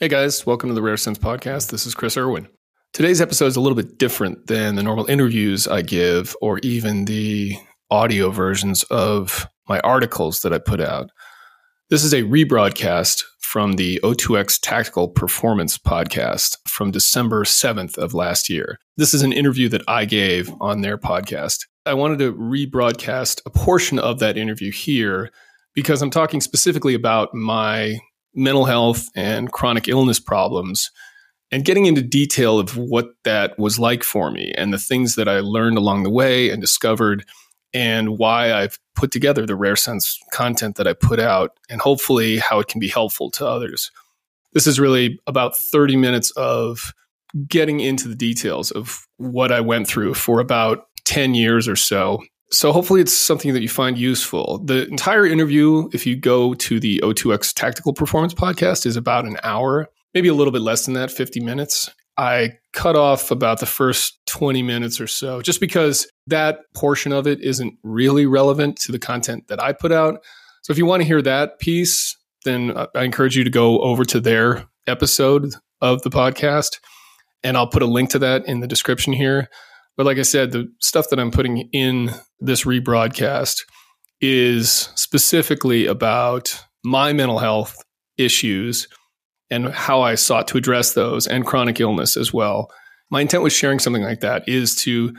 Hey guys, welcome to the Rare Sense Podcast. This is Chris Irwin. Today's episode is a little bit different than the normal interviews I give or even the audio versions of my articles that I put out. This is a rebroadcast from the O2X Tactical Performance podcast from December 7th of last year. This is an interview that I gave on their podcast. I wanted to rebroadcast a portion of that interview here because I'm talking specifically about my mental health and chronic illness problems and getting into detail of what that was like for me and the things that I learned along the way and discovered and why I've put together the rare sense content that I put out and hopefully how it can be helpful to others. This is really about 30 minutes of getting into the details of what I went through for about 10 years or so so hopefully it's something that you find useful. The entire interview, if you go to the O2X Tactical Performance podcast, is about an hour, maybe a little bit less than that, 50 minutes. I cut off about the first 20 minutes or so, just because that portion of it isn't really relevant to the content that I put out. So if you want to hear that piece, then I encourage you to go over to their episode of the podcast. And I'll put a link to that in the description here. But like I said, the stuff that I'm putting in this rebroadcast is specifically about my mental health issues and how I sought to address those and chronic illness as well. My intent with sharing something like that is to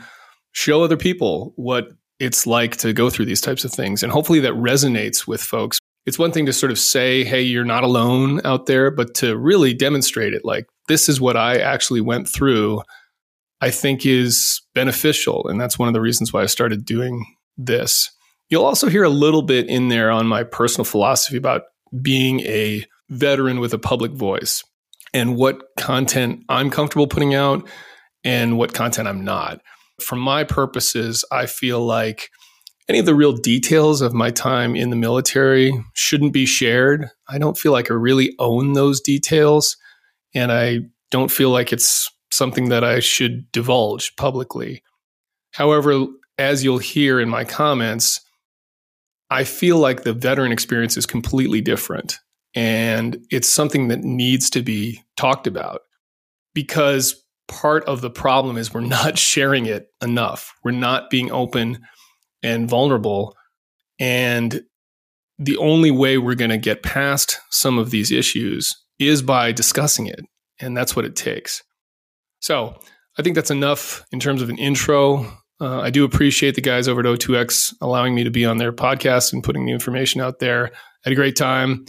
show other people what it's like to go through these types of things. And hopefully that resonates with folks. It's one thing to sort of say, hey, you're not alone out there, but to really demonstrate it like, this is what I actually went through I think is beneficial. And that's one of the reasons why I started doing this. You'll also hear a little bit in there on my personal philosophy about being a veteran with a public voice and what content I'm comfortable putting out and what content I'm not. For my purposes, I feel like any of the real details of my time in the military shouldn't be shared. I don't feel like I really own those details. And I don't feel like it's something that I should divulge publicly. However, as you'll hear in my comments, I feel like the veteran experience is completely different. And it's something that needs to be talked about because part of the problem is we're not sharing it enough. We're not being open and vulnerable. And the only way we're going to get past some of these issues is by discussing it. And that's what it takes. So I think that's enough in terms of an intro. Uh, I do appreciate the guys over at O2X allowing me to be on their podcast and putting the information out there. I had a great time.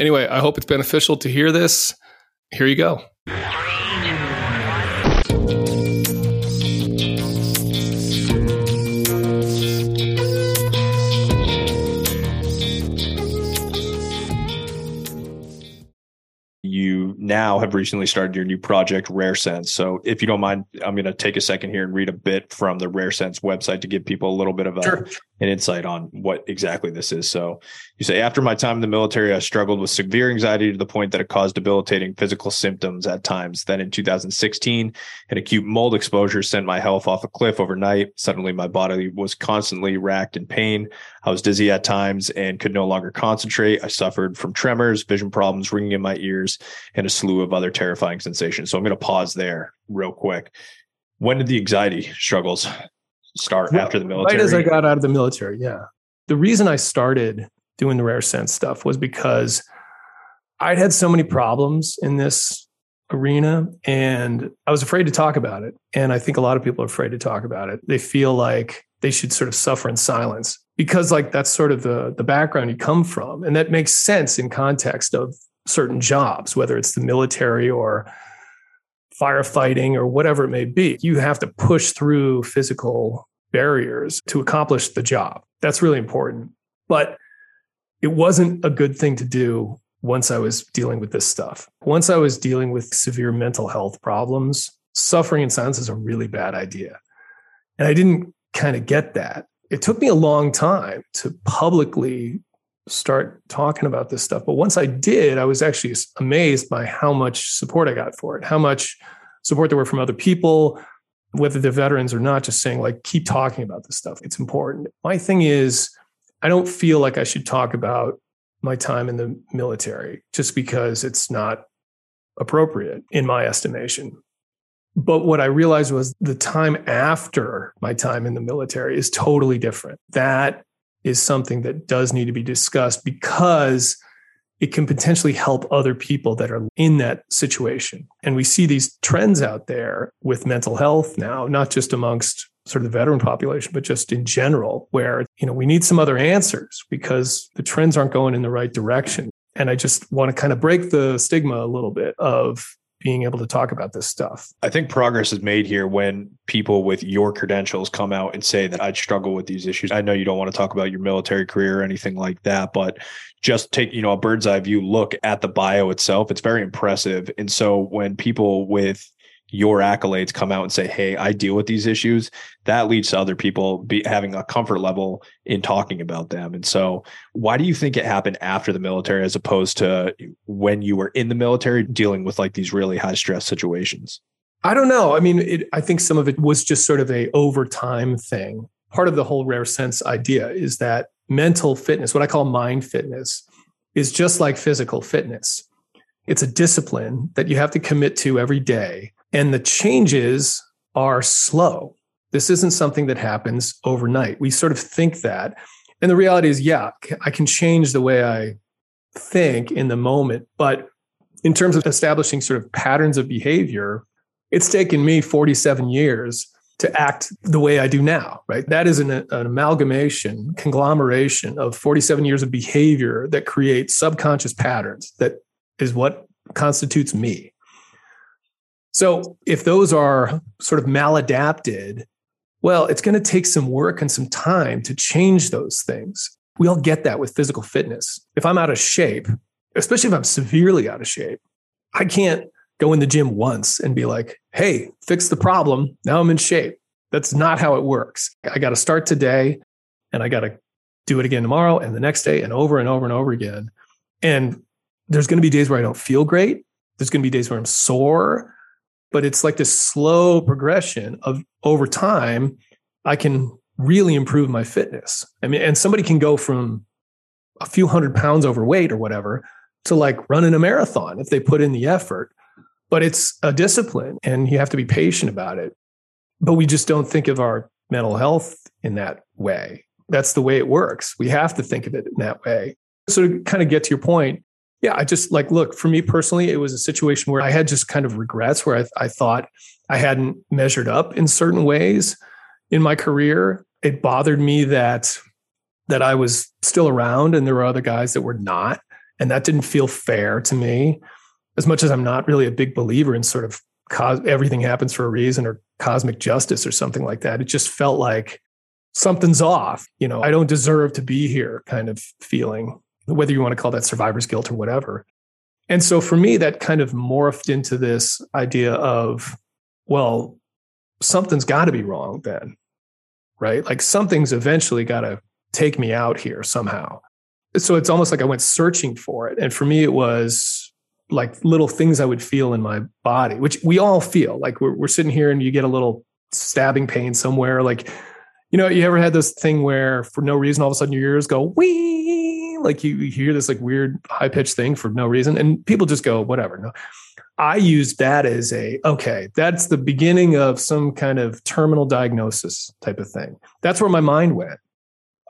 Anyway, I hope it's beneficial to hear this. Here you go. Now have recently started your new project, Rare Sense. So if you don't mind, I'm going to take a second here and read a bit from the Rare Sense website to give people a little bit of a, sure. An insight on what exactly this is. So you say, after my time in the military, I struggled with severe anxiety to the point that it caused debilitating physical symptoms at times. Then in 2016, an acute mold exposure sent my health off a cliff overnight. Suddenly, my body was constantly racked in pain. I was dizzy at times and could no longer concentrate. I suffered from tremors, vision problems, ringing in my ears, and a slew of other terrifying sensations. So I'm going to pause there real quick. When did the anxiety struggles start after the military? Right as I got out of the military, yeah. The reason I started doing the rare sense stuff was because I'd had so many problems in this arena and I was afraid to talk about it. And I think a lot of people are afraid to talk about it. They feel like they should sort of suffer in silence because like that's sort of the the background you come from and that makes sense in context of certain jobs whether it's the military or firefighting or whatever it may be you have to push through physical barriers to accomplish the job. That's really important. But it wasn't a good thing to do once i was dealing with this stuff. Once i was dealing with severe mental health problems suffering in silence is a really bad idea. And i didn't kind of get that. It took me a long time to publicly start talking about this stuff. But once I did, I was actually amazed by how much support I got for it, how much support there were from other people, whether they're veterans or not, just saying, like, keep talking about this stuff. It's important. My thing is, I don't feel like I should talk about my time in the military just because it's not appropriate in my estimation. But what I realized was the time after my time in the military is totally different. That is something that does need to be discussed because it can potentially help other people that are in that situation. And we see these trends out there with mental health now, not just amongst sort of the veteran population, but just in general, where, you know, we need some other answers because the trends aren't going in the right direction. And I just want to kind of break the stigma a little bit of being able to talk about this stuff. I think progress is made here when people with your credentials come out and say that I'd struggle with these issues. I know you don't want to talk about your military career or anything like that, but just take, you know, a bird's eye view look at the bio itself. It's very impressive. And so when people with your accolades come out and say, "Hey, I deal with these issues," that leads to other people be having a comfort level in talking about them. And so, why do you think it happened after the military as opposed to when you were in the military dealing with like these really high stress situations? I don't know. I mean, it, I think some of it was just sort of a overtime thing. Part of the whole rare sense idea is that mental fitness, what I call mind fitness, is just like physical fitness. It's a discipline that you have to commit to every day and the changes are slow. This isn't something that happens overnight. We sort of think that. And the reality is, yeah, I can change the way I think in the moment. But in terms of establishing sort of patterns of behavior, it's taken me 47 years to act the way I do now, right? That is an, an, amalgamation, conglomeration of 47 years of behavior that creates subconscious patterns that is what constitutes me. So if those are sort of maladapted, well, it's going to take some work and some time to change those things. We all get that with physical fitness. If I'm out of shape, especially if I'm severely out of shape, I can't go in the gym once and be like, hey, fix the problem. Now I'm in shape. That's not how it works. I got to start today and I got to do it again tomorrow and the next day and over and over and over again. And there's going to be days where I don't feel great. There's going to be days where I'm sore but it's like this slow progression of over time i can really improve my fitness. I mean and somebody can go from a few hundred pounds overweight or whatever to like running a marathon if they put in the effort but it's a discipline and you have to be patient about it. But we just don't think of our mental health in that way. That's the way it works. We have to think of it in that way. So to kind of get to your point yeah, I just like, look, for me personally, it was a situation where I had just kind of regrets where I, I thought I hadn't measured up in certain ways in my career. It bothered me that that I was still around and there were other guys that were not. And that didn't feel fair to me. As much as I'm not really a big believer in sort of cos- everything happens for a reason or cosmic justice or something like that, it just felt like something's off. You know, I don't deserve to be here kind of feeling whether you want to call that survivor's guilt or whatever. And so for me, that kind of morphed into this idea of, well, something's got to be wrong then, right? Like something's eventually got to take me out here somehow. So it's almost like I went searching for it. And for me, it was like little things I would feel in my body, which we all feel. Like we're, we're sitting here and you get a little stabbing pain somewhere. Like, you know, you ever had this thing where for no reason, all of a sudden your ears go, wee, like you, hear this like weird high pitched thing for no reason, and people just go, whatever. No, I use that as a okay, that's the beginning of some kind of terminal diagnosis type of thing. That's where my mind went.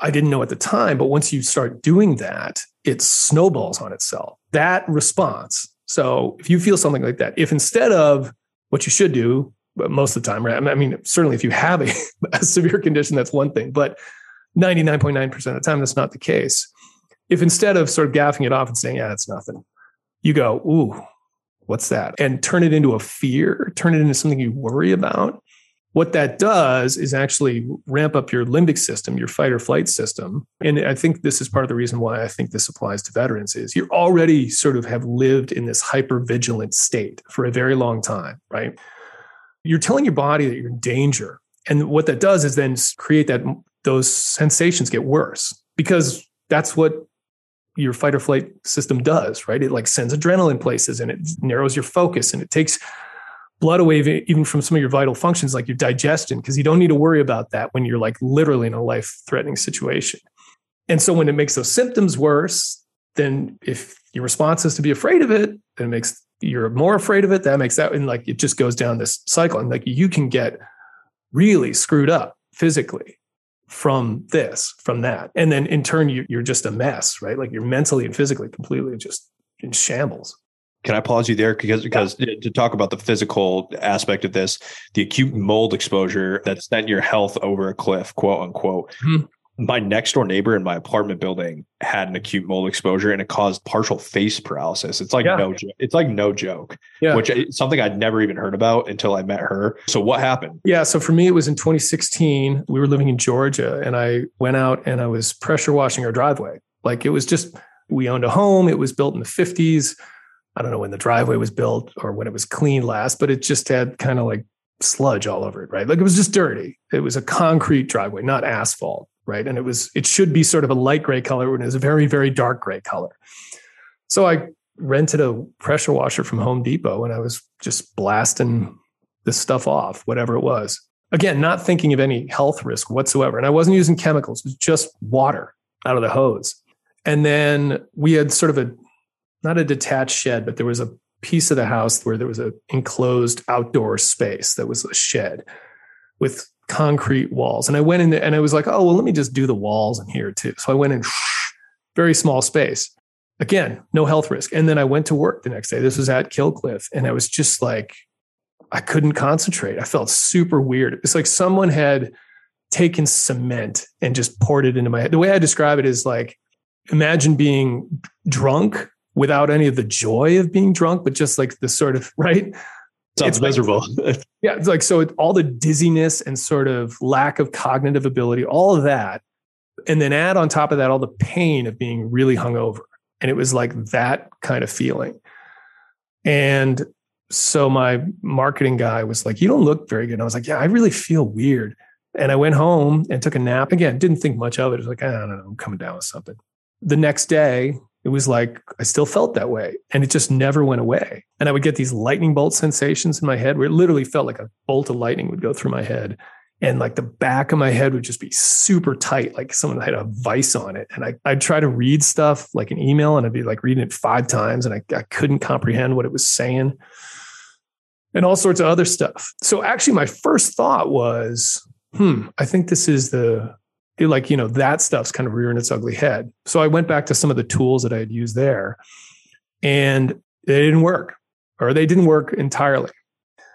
I didn't know at the time, but once you start doing that, it snowballs on itself. That response. So if you feel something like that, if instead of what you should do, but most of the time, right? I mean, certainly if you have a, a severe condition, that's one thing, but 99.9% of the time, that's not the case if instead of sort of gaffing it off and saying, yeah, it's nothing, you go, ooh, what's that? And turn it into a fear, turn it into something you worry about. What that does is actually ramp up your limbic system, your fight or flight system. And I think this is part of the reason why I think this applies to veterans is you're already sort of have lived in this hyper vigilant state for a very long time, right? You're telling your body that you're in danger. And what that does is then create that those sensations get worse because that's what your fight or flight system does, right? It like sends adrenaline places and it narrows your focus and it takes blood away even from some of your vital functions like your digestion because you don't need to worry about that when you're like literally in a life threatening situation. And so when it makes those symptoms worse, then if your response is to be afraid of it, then it makes you're more afraid of it. That makes that, and like it just goes down this cycle. And like you can get really screwed up physically from this, from that. And then in turn, you, you're just a mess, right? Like you're mentally and physically completely just in shambles. Can I pause you there because because yeah. to talk about the physical aspect of this, the acute mold exposure that sent your health over a cliff, quote unquote. Mm-hmm my next door neighbor in my apartment building had an acute mold exposure and it caused partial face paralysis. It's like yeah. no it's like no joke. Yeah. Which is something I'd never even heard about until I met her. So what happened? Yeah, so for me it was in 2016. We were living in Georgia and I went out and I was pressure washing our driveway. Like it was just we owned a home, it was built in the 50s. I don't know when the driveway was built or when it was cleaned last, but it just had kind of like sludge all over it, right? Like it was just dirty. It was a concrete driveway, not asphalt right? And it was it should be sort of a light gray color when it was a very very dark gray color. So I rented a pressure washer from Home Depot and I was just blasting this stuff off, whatever it was. Again, not thinking of any health risk whatsoever. And I wasn't using chemicals, it was just water out of the hose. And then we had sort of a not a detached shed, but there was a piece of the house where there was a enclosed outdoor space that was a shed with concrete walls. And I went in there and I was like, oh, well, let me just do the walls in here too. So I went in very small space. Again, no health risk. And then I went to work the next day. This was at Kill Cliff. And I was just like, I couldn't concentrate. I felt super weird. It's like someone had taken cement and just poured it into my head. The way I describe it is like, imagine being drunk without any of the joy of being drunk, but just like the sort of, right? Sounds it's miserable. Like, yeah, it's like so it, all the dizziness and sort of lack of cognitive ability, all of that, and then add on top of that all the pain of being really hungover, and it was like that kind of feeling. And so my marketing guy was like, "You don't look very good." And I was like, "Yeah, I really feel weird." And I went home and took a nap. Again, didn't think much of it. It was like, ah, I don't know, I'm coming down with something. The next day, it was like I still felt that way and it just never went away. And I would get these lightning bolt sensations in my head where it literally felt like a bolt of lightning would go through my head. And like the back of my head would just be super tight, like someone had a vice on it. And I, I'd try to read stuff like an email and I'd be like reading it five times and I, I couldn't comprehend what it was saying and all sorts of other stuff. So actually, my first thought was, hmm, I think this is the like you know that stuff's kind of rearing its ugly head so i went back to some of the tools that i had used there and they didn't work or they didn't work entirely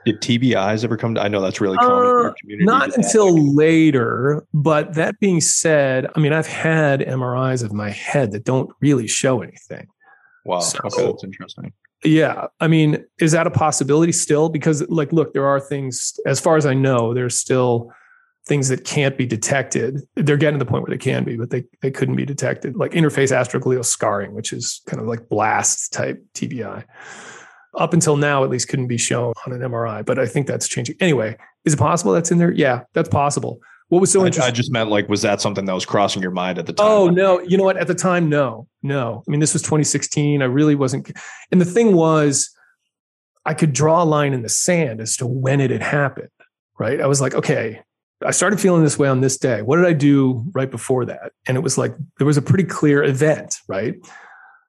did TBIs ever come to? I know that's really common uh, in your community. Not until later. But that being said, I mean, I've had MRIs of my head that don't really show anything. Wow. So, okay, that's interesting. Yeah. I mean, is that a possibility still? Because, like, look, there are things, as far as I know, there's still things that can't be detected. They're getting to the point where they can be, but they, they couldn't be detected, like interface astroglial scarring, which is kind of like blast type TBI. Up until now, at least, couldn't be shown on an MRI, but I think that's changing. Anyway, is it possible that's in there? Yeah, that's possible. What was so I, interesting? I just meant like, was that something that was crossing your mind at the time? Oh no, you know what? At the time, no, no. I mean, this was 2016. I really wasn't. And the thing was, I could draw a line in the sand as to when it had happened. Right? I was like, okay, I started feeling this way on this day. What did I do right before that? And it was like there was a pretty clear event, right?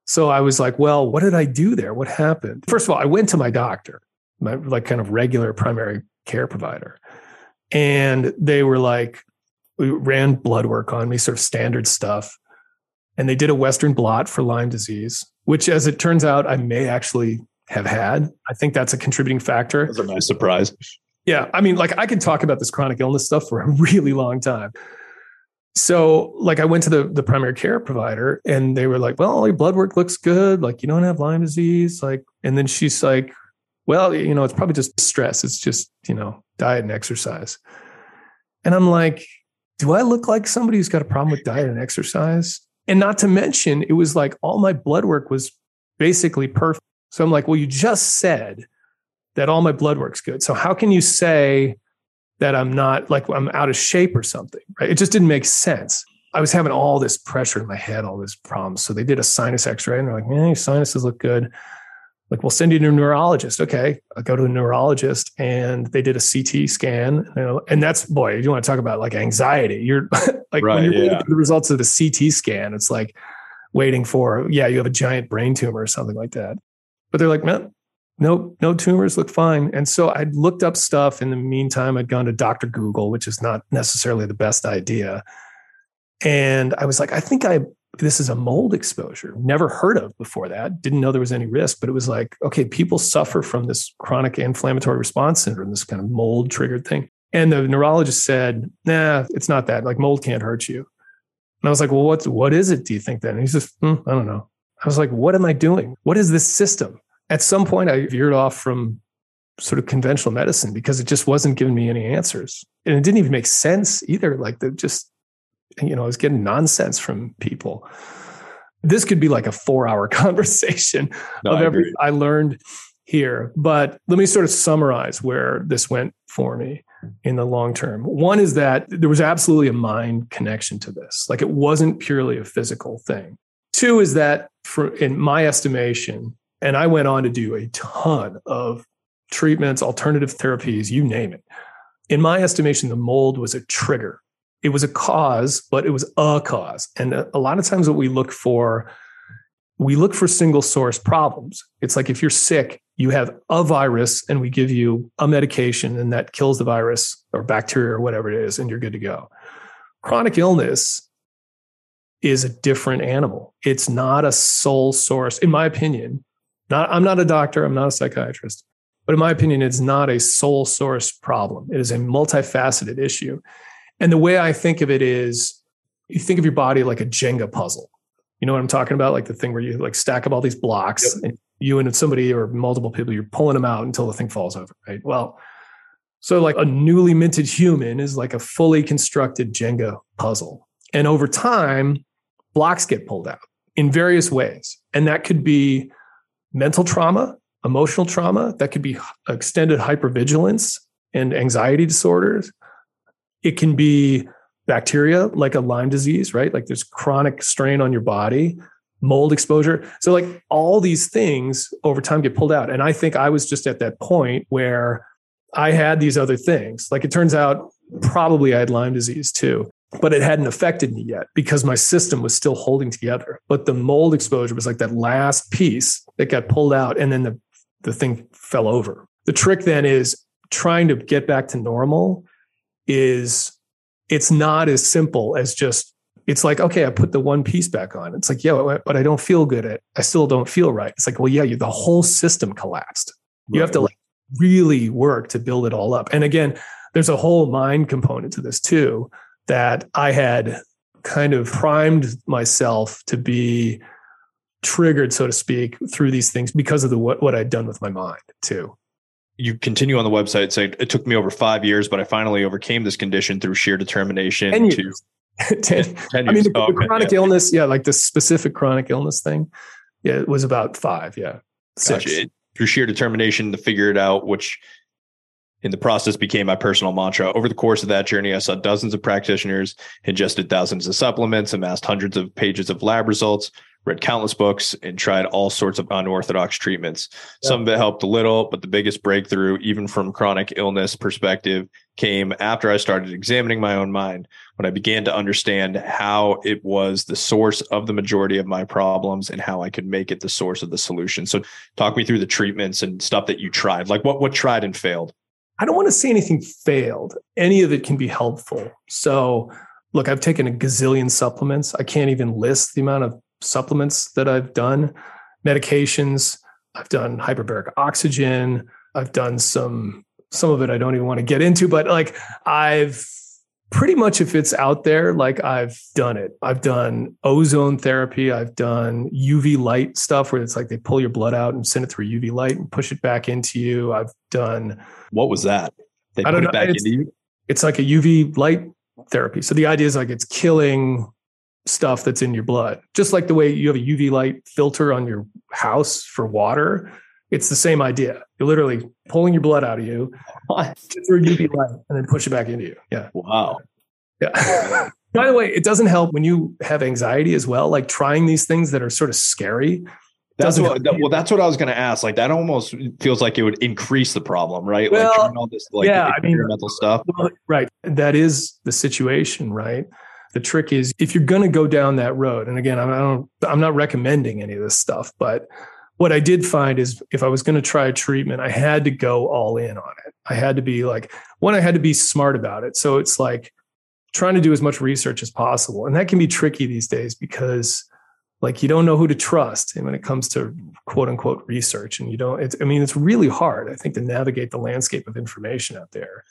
So I was like, well, what did I do there? What happened? First of all, I went to my doctor, my like kind of regular primary care provider. And they were like, we ran blood work on me, sort of standard stuff. And they did a Western blot for Lyme disease, which, as it turns out, I may actually have had. I think that's a contributing factor. That's a nice surprise. Yeah. I mean, like I can talk about this chronic illness stuff for a really long time. So, like, I went to the, the primary care provider and they were like, well, all your blood work looks good. Like, you don't have Lyme disease. Like, and then she's like, well, you know, it's probably just stress. It's just, you know, diet and exercise. And I'm like, do I look like somebody who's got a problem with diet and exercise? And not to mention, it was like all my blood work was basically perfect. So I'm like, well, you just said that all my blood work's good. So how can you say that I'm not like I'm out of shape or something? Right? It just didn't make sense. I was having all this pressure in my head, all this problems. So they did a sinus X-ray, and they're like, "Man, your sinuses look good." Like, we'll send you to a neurologist. Okay, I go to a neurologist, and they did a CT scan. You know, and that's boy, you want to talk about like anxiety? You're like right, when you're yeah. the results of the CT scan, it's like waiting for yeah, you have a giant brain tumor or something like that. But they're like, man, nope, no tumors look fine. And so I looked up stuff. In the meantime, I'd gone to Dr. Google, which is not necessarily the best idea. And I was like, I think I this is a mold exposure. Never heard of before that. Didn't know there was any risk, but it was like, okay, people suffer from this chronic inflammatory response syndrome, this kind of mold triggered thing. And the neurologist said, nah, it's not that. Like mold can't hurt you. And I was like, well, what's what is it? Do you think then? And he's just, hmm, I don't know. I was like, what am I doing? What is this system? At some point, I veered off from sort of conventional medicine because it just wasn't giving me any answers. And it didn't even make sense either. Like the just you know, I was getting nonsense from people. This could be like a four hour conversation no, of everything I learned here. But let me sort of summarize where this went for me in the long term. One is that there was absolutely a mind connection to this. Like it wasn't purely a physical thing. Two is that for in my estimation, and I went on to do a ton of treatments, alternative therapies, you name it. In my estimation, the mold was a trigger it was a cause, but it was a cause. And a, lot of times, what we look for, we look for single source problems. It's like if you're sick, you have a virus, and we give you a medication, and that kills the virus or bacteria or whatever it is, and you're good to go. Chronic illness is a different animal. It's not a sole source, in my opinion. Not, I'm not a doctor, I'm not a psychiatrist, but in my opinion, it's not a sole source problem. It is a multifaceted issue. And the way I think of it is you think of your body like a Jenga puzzle. You know what I'm talking about? Like the thing where you like stack up all these blocks yep. and you and somebody or multiple people, you're pulling them out until the thing falls over, right? Well, so like a newly minted human is like a fully constructed Jenga puzzle. And over time, blocks get pulled out in various ways. And that could be mental trauma, emotional trauma, that could be extended hypervigilance and anxiety disorders. It can be bacteria like a Lyme disease, right? Like there's chronic strain on your body, mold exposure. So, like all these things over time get pulled out. And I think I was just at that point where I had these other things. Like it turns out, probably I had Lyme disease too, but it hadn't affected me yet because my system was still holding together. But the mold exposure was like that last piece that got pulled out and then the, the thing fell over. The trick then is trying to get back to normal is it's not as simple as just it's like okay i put the one piece back on. It's like yeah but i don't feel good at i still don't feel right. It's like well yeah you, the whole system collapsed. You have to like really work to build it all up. And again there's a whole mind component to this too that i had kind of primed myself to be triggered so to speak through these things because of the what, what i'd done with my mind too you continue on the website saying it took me over five years, but I finally overcame this condition through sheer determination. Ten years. To, ten, 10 I mean, the, oh, the chronic yeah. illness, yeah, like the specific chronic illness thing, yeah, it was about five, yeah, six. Gotcha. through sheer determination to figure it out, which in the process became my personal mantra. Over the course of that journey, I saw dozens of practitioners, ingested thousands of supplements, amassed hundreds of pages of lab results, read countless books and tried all sorts of unorthodox treatments. Yeah. Some of it helped a little, but the biggest breakthrough, even from chronic illness perspective, came after I started examining my own mind when I began to understand how it was the source of the majority of my problems and how I could make it the source of the solution. So talk me through the treatments and stuff that you tried. Like what what tried and failed? I don't want to say anything failed. Any of it can be helpful. So look, I've taken a gazillion supplements. I can't even list the amount of supplements that I've done, medications. I've done hyperbaric oxygen. I've done some some of it I don't even want to get into, but like I've pretty much if it's out there, like I've done it. I've done ozone therapy. I've done UV light stuff where it's like they pull your blood out and send it through UV light and push it back into you. I've done what was that? They I don't know. It it's, it's like a UV light therapy. So the idea is like it's killing stuff that's in your blood. Just like the way you have a UV light filter on your house for water, it's the same idea. You're literally pulling your blood out of you through UV light and then push it back into you. Yeah. Wow. Yeah. By the way, it doesn't help when you have anxiety as well, like trying these things that are sort of scary. That's what, that, well, that's what I was going to ask. Like that almost feels like it would increase the problem, right? Well, like all this, like yeah, experimental I mean, stuff. Well, right. That is the situation, right? The trick is if you're going to go down that road, and again, I don't, I'm not recommending any of this stuff, but what I did find is if I was going to try a treatment, I had to go all in on it. I had to be like, one, I had to be smart about it. So it's like trying to do as much research as possible. And that can be tricky these days because like you don't know who to trust when it comes to quote unquote research. And you don't, it's, I mean, it's really hard, I think, to navigate the landscape of information out there.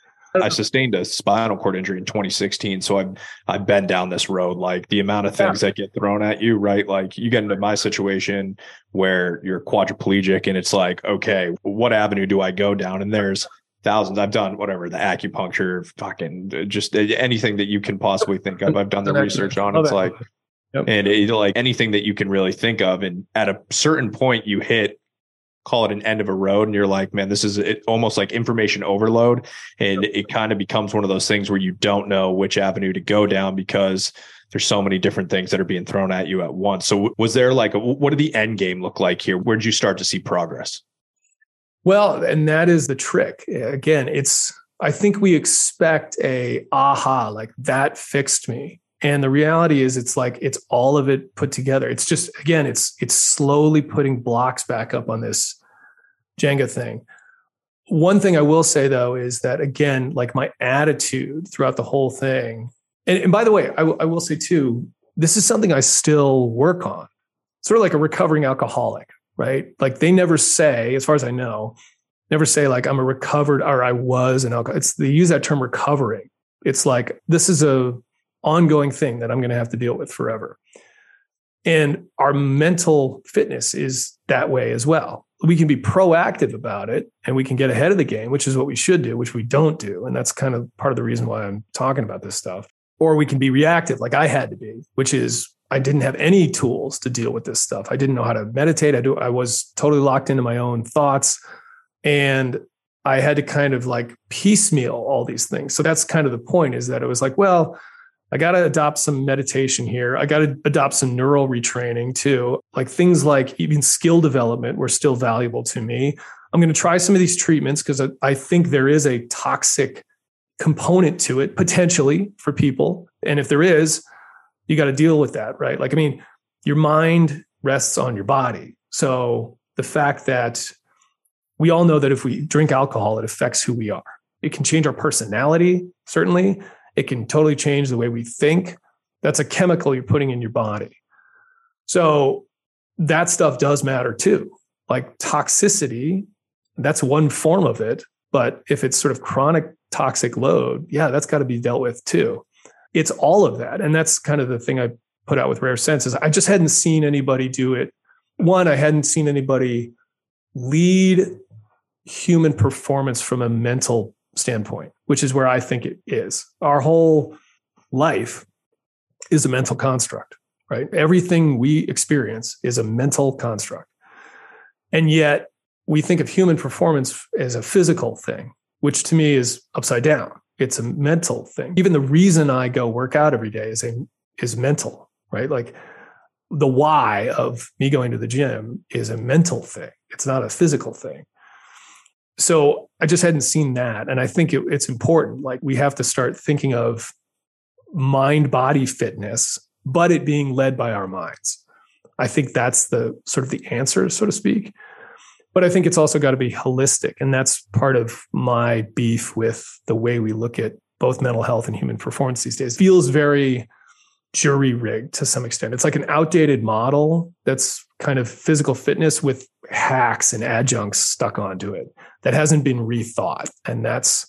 I sustained a spinal cord injury in 2016, so I've I've been down this road. Like the amount of things yeah. that get thrown at you, right? Like you get into my situation where you're quadriplegic, and it's like, okay, what avenue do I go down? And there's thousands. I've done whatever the acupuncture, fucking uh, just uh, anything that you can possibly think of. I've done the research on. It's like, yep. and it, like anything that you can really think of. And at a certain point, you hit call it an end of a road and you're like man this is it, almost like information overload. And it kind of becomes one of those things where you don't know which avenue to go down because there's so many different things that are being thrown at you at once. So was there like a, what did the end game look like here? Where did you start to see progress? Well and that is the trick. Again it's i think we expect a aha like that fixed me. And the reality is it's like it's all of it put together. It's just again it's it's slowly putting blocks back up on this jenga thing. One thing i will say though is that again like my attitude throughout the whole thing and, and by the way I, w- I will say too this is something i still work on. Sort of like a recovering alcoholic right? Like they never say as far as i know never say like i'm a recovered or i was an alcoholic it's they use that term recovering. It's like this is a ongoing thing that I'm going to have to deal with forever. And our mental fitness is that way as well. We can be proactive about it and we can get ahead of the game, which is what we should do, which we don't do. And that's kind of part of the reason why I'm talking about this stuff. Or we can be reactive, like I had to be, which is I didn't have any tools to deal with this stuff. I didn't know how to meditate. I do I was totally locked into my own thoughts. And I had to kind of like piecemeal all these things. So that's kind of the point is that it was like, well, I got to adopt some meditation here. I got to adopt some neural retraining too. Like things like even skill development were still valuable to me. I'm going to try some of these treatments because I, I think there is a toxic component to it potentially for people. And if there is, you got to deal with that, right? Like, I mean, your mind rests on your body. So the fact that we all know that if we drink alcohol, it affects who we are. It can change our personality, certainly. It can totally change the way we think. That's a chemical you're putting in your body. So that stuff does matter too. Like toxicity, that's one form of it. But if it's sort of chronic toxic load, yeah, that's got to be dealt with too. It's all of that. And that's kind of the thing I put out with Rare Senses. I just hadn't seen anybody do it. One, I hadn't seen anybody lead human performance from a mental standpoint, which is where I think it is. Our whole life is a mental construct, right? Everything we experience is a mental construct. And yet we think of human performance as a physical thing, which to me is upside down. It's a mental thing. Even the reason I go work out every day is a, is mental, right? Like the why of me going to the gym is a mental thing. It's not a physical thing so I just hadn't seen that. And I think it, it's important. Like we have to start thinking of mind body fitness, but it being led by our minds. I think that's the sort of the answer, so to speak. But I think it's also got to be holistic. And that's part of my beef with the way we look at both mental health and human performance these days. It feels very jury rigged to some extent. It's like an outdated model that's kind of physical fitness with hacks and adjuncts stuck onto it that hasn't been rethought. And that's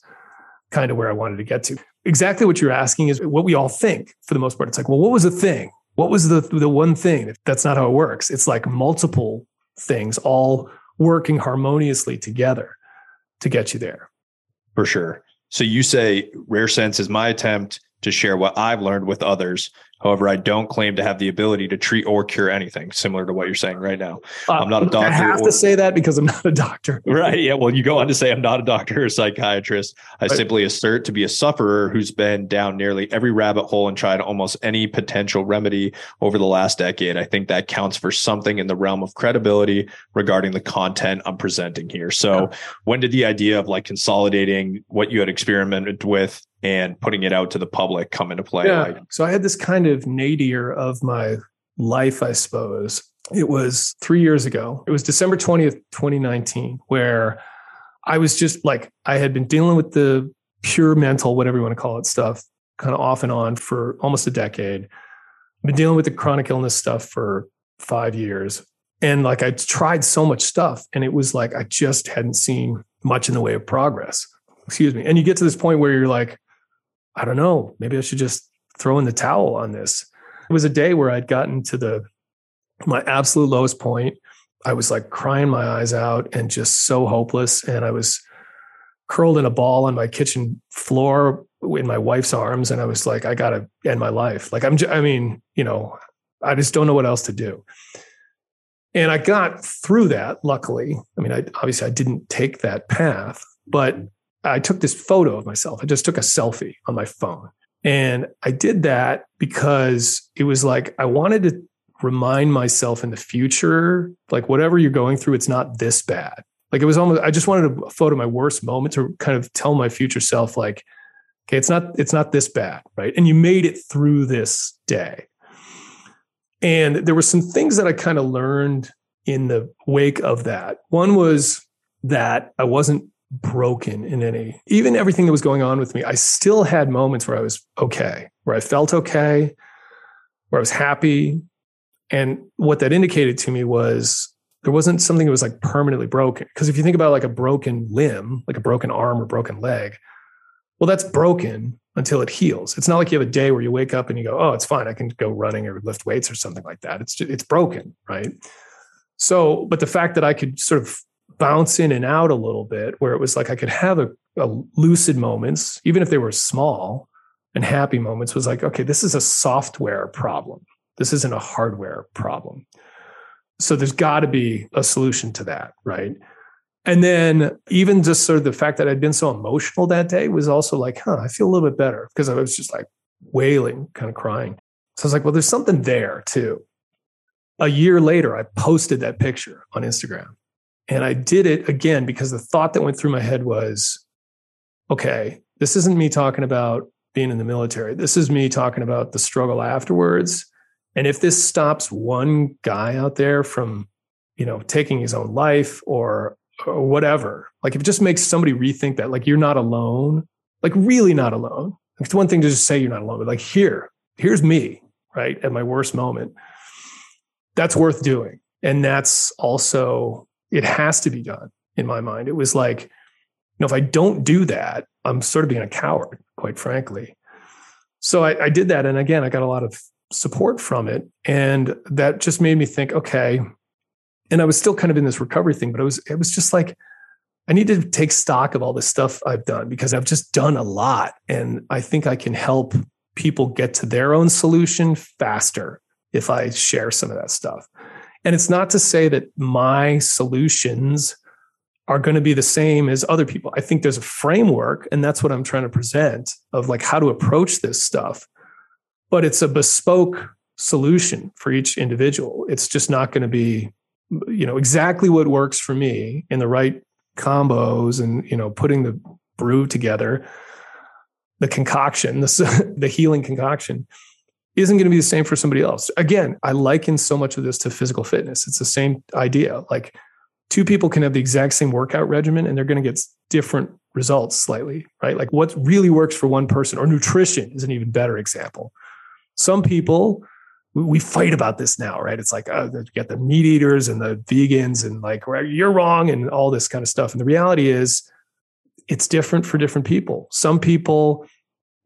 kind of where I wanted to get to. Exactly what you're asking is what we all think for the most part. It's like, well, what was the thing? What was the the one thing? That's not how it works. It's like multiple things all working harmoniously together to get you there. For sure. So you say Rare Sense is my attempt to share what I've learned with others However, I don't claim to have the ability to treat or cure anything, similar to what you're saying right now. Uh, I'm not a doctor. I have or, to say that because I'm not a doctor. Right. Yeah. Well, you go on to say I'm not a doctor or psychiatrist. I right. simply assert to be a sufferer who's been down nearly every rabbit hole and tried almost any potential remedy over the last decade. I think that counts for something in the realm of credibility regarding the content I'm presenting here. So, yeah. when did the idea of like consolidating what you had experimented with and putting it out to the public come into play? Yeah. Like, so I had this kind of nadir of my life, I suppose. it was three years ago. It was December 20th, 2019, where I was just like, I had been dealing with the pure mental, whatever you want to call it, stuff kind of off and on for almost a decade. I've been dealing with the chronic illness stuff for five years. And like I tried so much stuff, and it was like I just hadn't seen much in the way of progress. Excuse me. And you get to this point where you're like, I don't know, maybe I should just throw in the towel on this. It was a day where I'd gotten to the my absolute lowest point. I was like crying my eyes out and just so hopeless. And I was curled in a ball on my kitchen floor in my wife's arms. And I was like, I got to end my life. Like, I'm, j- I mean, you know, I just don't know what else to do. And I got through that, luckily. I mean, I, obviously, I didn't take that path, but I took this photo of myself. I just took a selfie on my phone. And I did that because it was like I wanted to remind myself in the future, like whatever you're going through, it's not this bad. Like it was almost, I just wanted a photo of my worst moment to kind of tell my future self, like, okay, it's not, it's not this bad, right? And you made it through this day. And there were some things that I kind of learned in the wake of that. One was that I wasn't broken in any, even everything that was going on with me. I still had moments where I was okay, where I felt okay, where I was happy, and what that indicated to me was there wasn't something that was like permanently broken. Because if you think about like a broken limb, like a broken arm or broken leg, well, that's broken until it heals. It's not like you have a day where you wake up and you go, "Oh, it's fine. I can go running or lift weights or something like that." It's it's broken, right? So, but the fact that I could sort of bounce in and out a little bit, where it was like I could have a, a lucid moments, even if they were small and happy moments, was like, okay, this is a software problem. This isn't a hardware problem. So there's got to be a solution to that, right? And then even just sort of the fact that I'd been so emotional that day was also like, huh, I feel a little bit better because I was just like wailing, kind of crying. So I was like, well, there's something there too. A year later, I posted that picture on Instagram. And I did it again because the thought that went through my head was, okay, this isn't me talking about being in the military. This is me talking about the struggle afterwards and if this stops one guy out there from, you know, taking his own life or, or whatever, like if it just makes somebody rethink that, like you're not alone, like really not alone. It's one thing to just say you're not alone, but like here, here's me, right? At my worst moment. That's worth doing. And that's also, it has to be done in my mind. It was like, you know, if I don't do that, I'm sort of being a coward, quite frankly. So I, I did that. And again, I got a lot of support from it. And that just made me think, okay. And I was still kind of in this recovery thing, but it was, it was just like, I need to take stock of all the stuff I've done because I've just done a lot. And I think I can help people get to their own solution faster if I share some of that stuff. And it's not to say that my solutions are going to be the same as other people. I think there's a framework, and that's what I'm trying to present of like how to approach this stuff but it's a bespoke solution for each individual. It's just not going to be, you know, exactly what works for me in the right combos and, you know, putting the brew together, the concoction, the, the healing concoction isn't going to be the same for somebody else. Again, I liken so much of this to physical fitness. It's the same idea. Like two people can have the exact same workout regimen and they're going to get different results slightly, right? Like what really works for one person or nutrition is an even better example some people, we fight about this now, right? It's like, oh, you got the meat eaters and the vegans and like, you're wrong and all this kind of stuff. And the reality is, it's different for different people. Some people,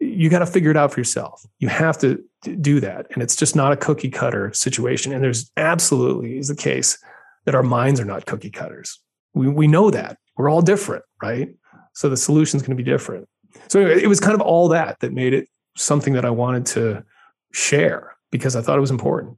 you got to figure it out for yourself. You have to do that. And it's just not a cookie cutter situation. And there's absolutely is the case that our minds are not cookie cutters. We, we know that we're all different, right? So the solution is going to be different. So anyway, it was kind of all that that made it something that I wanted to share because I thought it was important.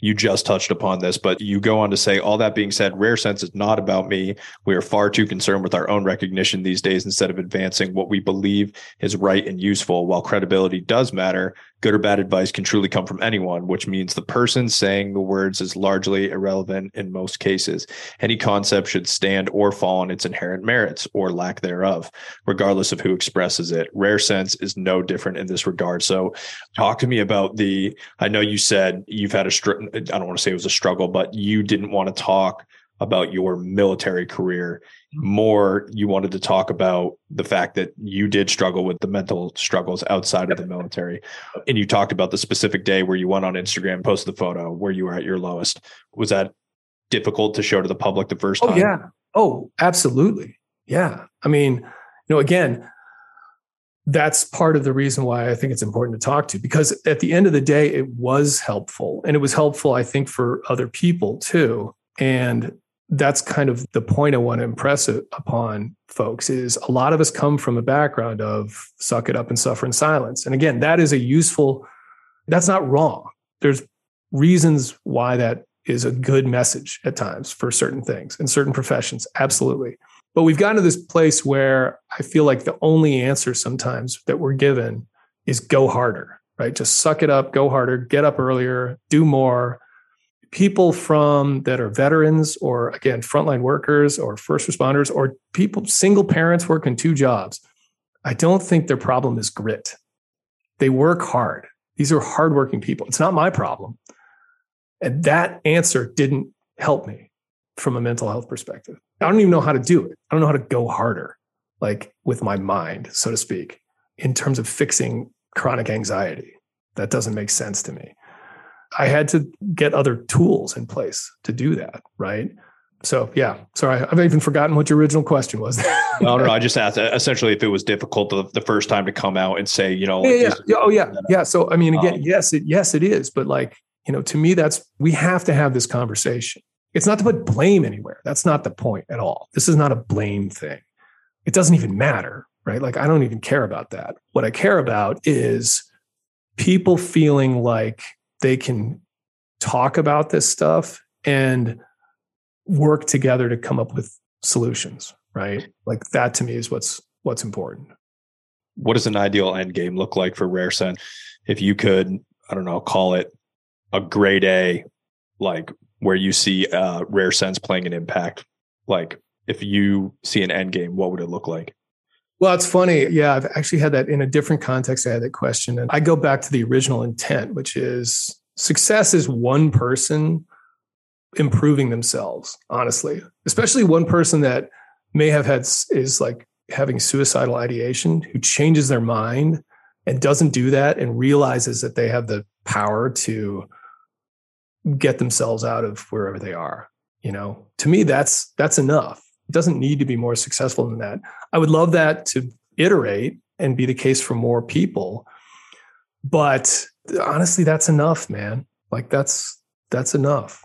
You just touched upon this, but you go on to say, all that being said, Rare Sense is not about me. We are far too concerned with our own recognition these days instead of advancing what we believe is right and useful. While credibility does matter, Good or bad advice can truly come from anyone, which means the person saying the words is largely irrelevant in most cases. Any concept should stand or fall on its inherent merits or lack thereof, regardless of who expresses it. Rare sense is no different in this regard. So, talk to me about the. I know you said you've had a. I don't want to say it was a struggle, but you didn't want to talk about your military career more you wanted to talk about the fact that you did struggle with the mental struggles outside of the military. And you talked about the specific day where you went on instagram posted the photo where you were at your lowest. Was that difficult to show to the public the first time? oh, time? yeah. Oh absolutely. Yeah. I mean you know again that's part of the reason why I think it's important to talk to because at the end of the day, it was helpful. And it was helpful, I think, for other people too. And that's kind of the point I want to impress upon folks is a lot of us come from a background of suck it up and suffer in silence. And again, that is a useful, that's not wrong. There's reasons why that is a good message at times for certain things and certain professions. Absolutely. But we've gotten to this place where I feel like the only answer sometimes that we're given is go harder, right? Just suck it up, go harder, get up earlier, do more people from that are veterans or again frontline workers or first responders or people single parents working two jobs i don't think their problem is grit. They work hard. These are hardworking people. It's not my problem. And that answer didn't help me from a mental health perspective. I don't even know how to do it. I don't know how to go harder like with my mind so to speak in terms of fixing chronic anxiety. That doesn't make sense to me I had to get other tools in place to do that. Right. So yeah, sorry, I've even forgotten what your original question was. no, no, no, I just asked essentially if it was difficult the, the first time to come out and say, you know, yeah, yeah, yeah. oh yeah, yeah. So I mean, again, um, yes, it yes it is, but like you know, to me, that's we have to have this conversation. It's not to put blame anywhere. That's not the point at all. This is not a blame thing. It doesn't even matter, right? Like I don't even care about that. What I care about is people feeling like they can talk about this stuff and work together to come up with solutions right? Like that to me is what's what's important. What does an ideal end game look like for rare sense if you could i don't know call it a grade a like where you see uh rare sense playing an impact like if you see an end game what would it look like well, it's funny. Yeah, I've actually had that in a different context. I had that question. And I go back to the original intent, which is success is one person improving themselves, honestly, especially one person that may have had is like having suicidal ideation who changes their mind and doesn't do that and realizes that they have the power to get themselves out of wherever they are you know to me that's that's enough doesn't need to be more successful than that. I would love that to iterate and be the case for more people. But honestly, that's enough, man. Like that's that's enough.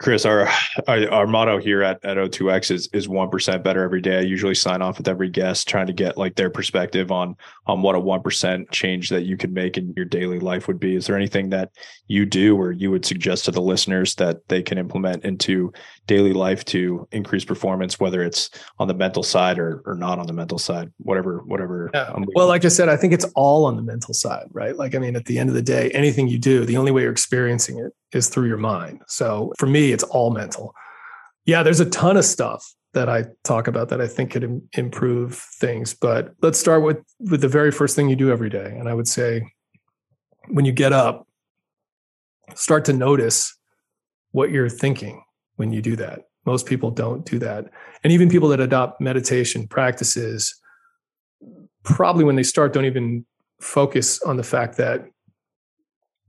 Chris, our, our, our motto here at, at O2X is is one percent better every day. I usually sign off with every guest, trying to get like their perspective on on what a one percent change that you could make in your daily life would be. Is there anything that you do or you would suggest to the listeners that they can implement into daily life to increase performance, whether it's on the mental side or or not on the mental side, whatever whatever. Yeah. Well, like I said, I think it's all on the mental side, right? Like I mean, at the end of the day, anything you do, the only way you're experiencing it is through your mind. So for me, it's all mental. Yeah, there's a ton of stuff that I talk about that I think could Im- improve things. But let's start with with the very first thing you do every day, and I would say when you get up, start to notice what you're thinking when you do that. Most people don't do that, and even people that adopt meditation practices probably when they start don't even focus on the fact that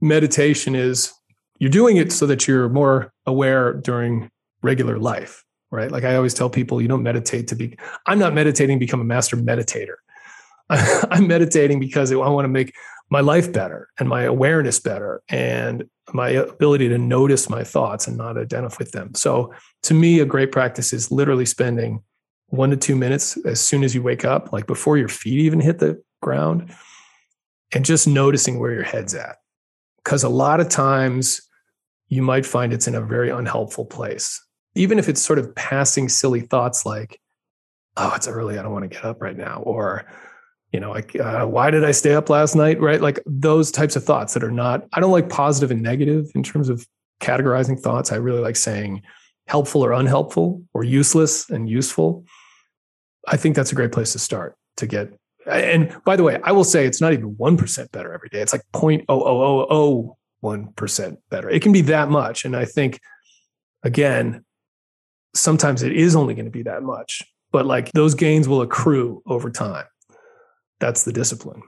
meditation is you're doing it so that you're more aware during regular life, right? Like I always tell people, you don't meditate to be, I'm not meditating to become a master meditator. I'm meditating because I want to make my life better and my awareness better and my ability to notice my thoughts and not identify with them. So to me, a great practice is literally spending one to two minutes as soon as you wake up, like before your feet even hit the ground, and just noticing where your head's at. Because a lot of times you might find it's in a very unhelpful place. Even if it's sort of passing silly thoughts like, oh, it's early, I don't want to get up right now. Or, you know, like, uh, why did I stay up last night? Right. Like those types of thoughts that are not, I don't like positive and negative in terms of categorizing thoughts. I really like saying helpful or unhelpful or useless and useful. I think that's a great place to start to get. And by the way, I will say it's not even 1% better every day. It's like 0.0001% better. It can be that much. And I think, again, sometimes it is only going to be that much, but like those gains will accrue over time that's the discipline.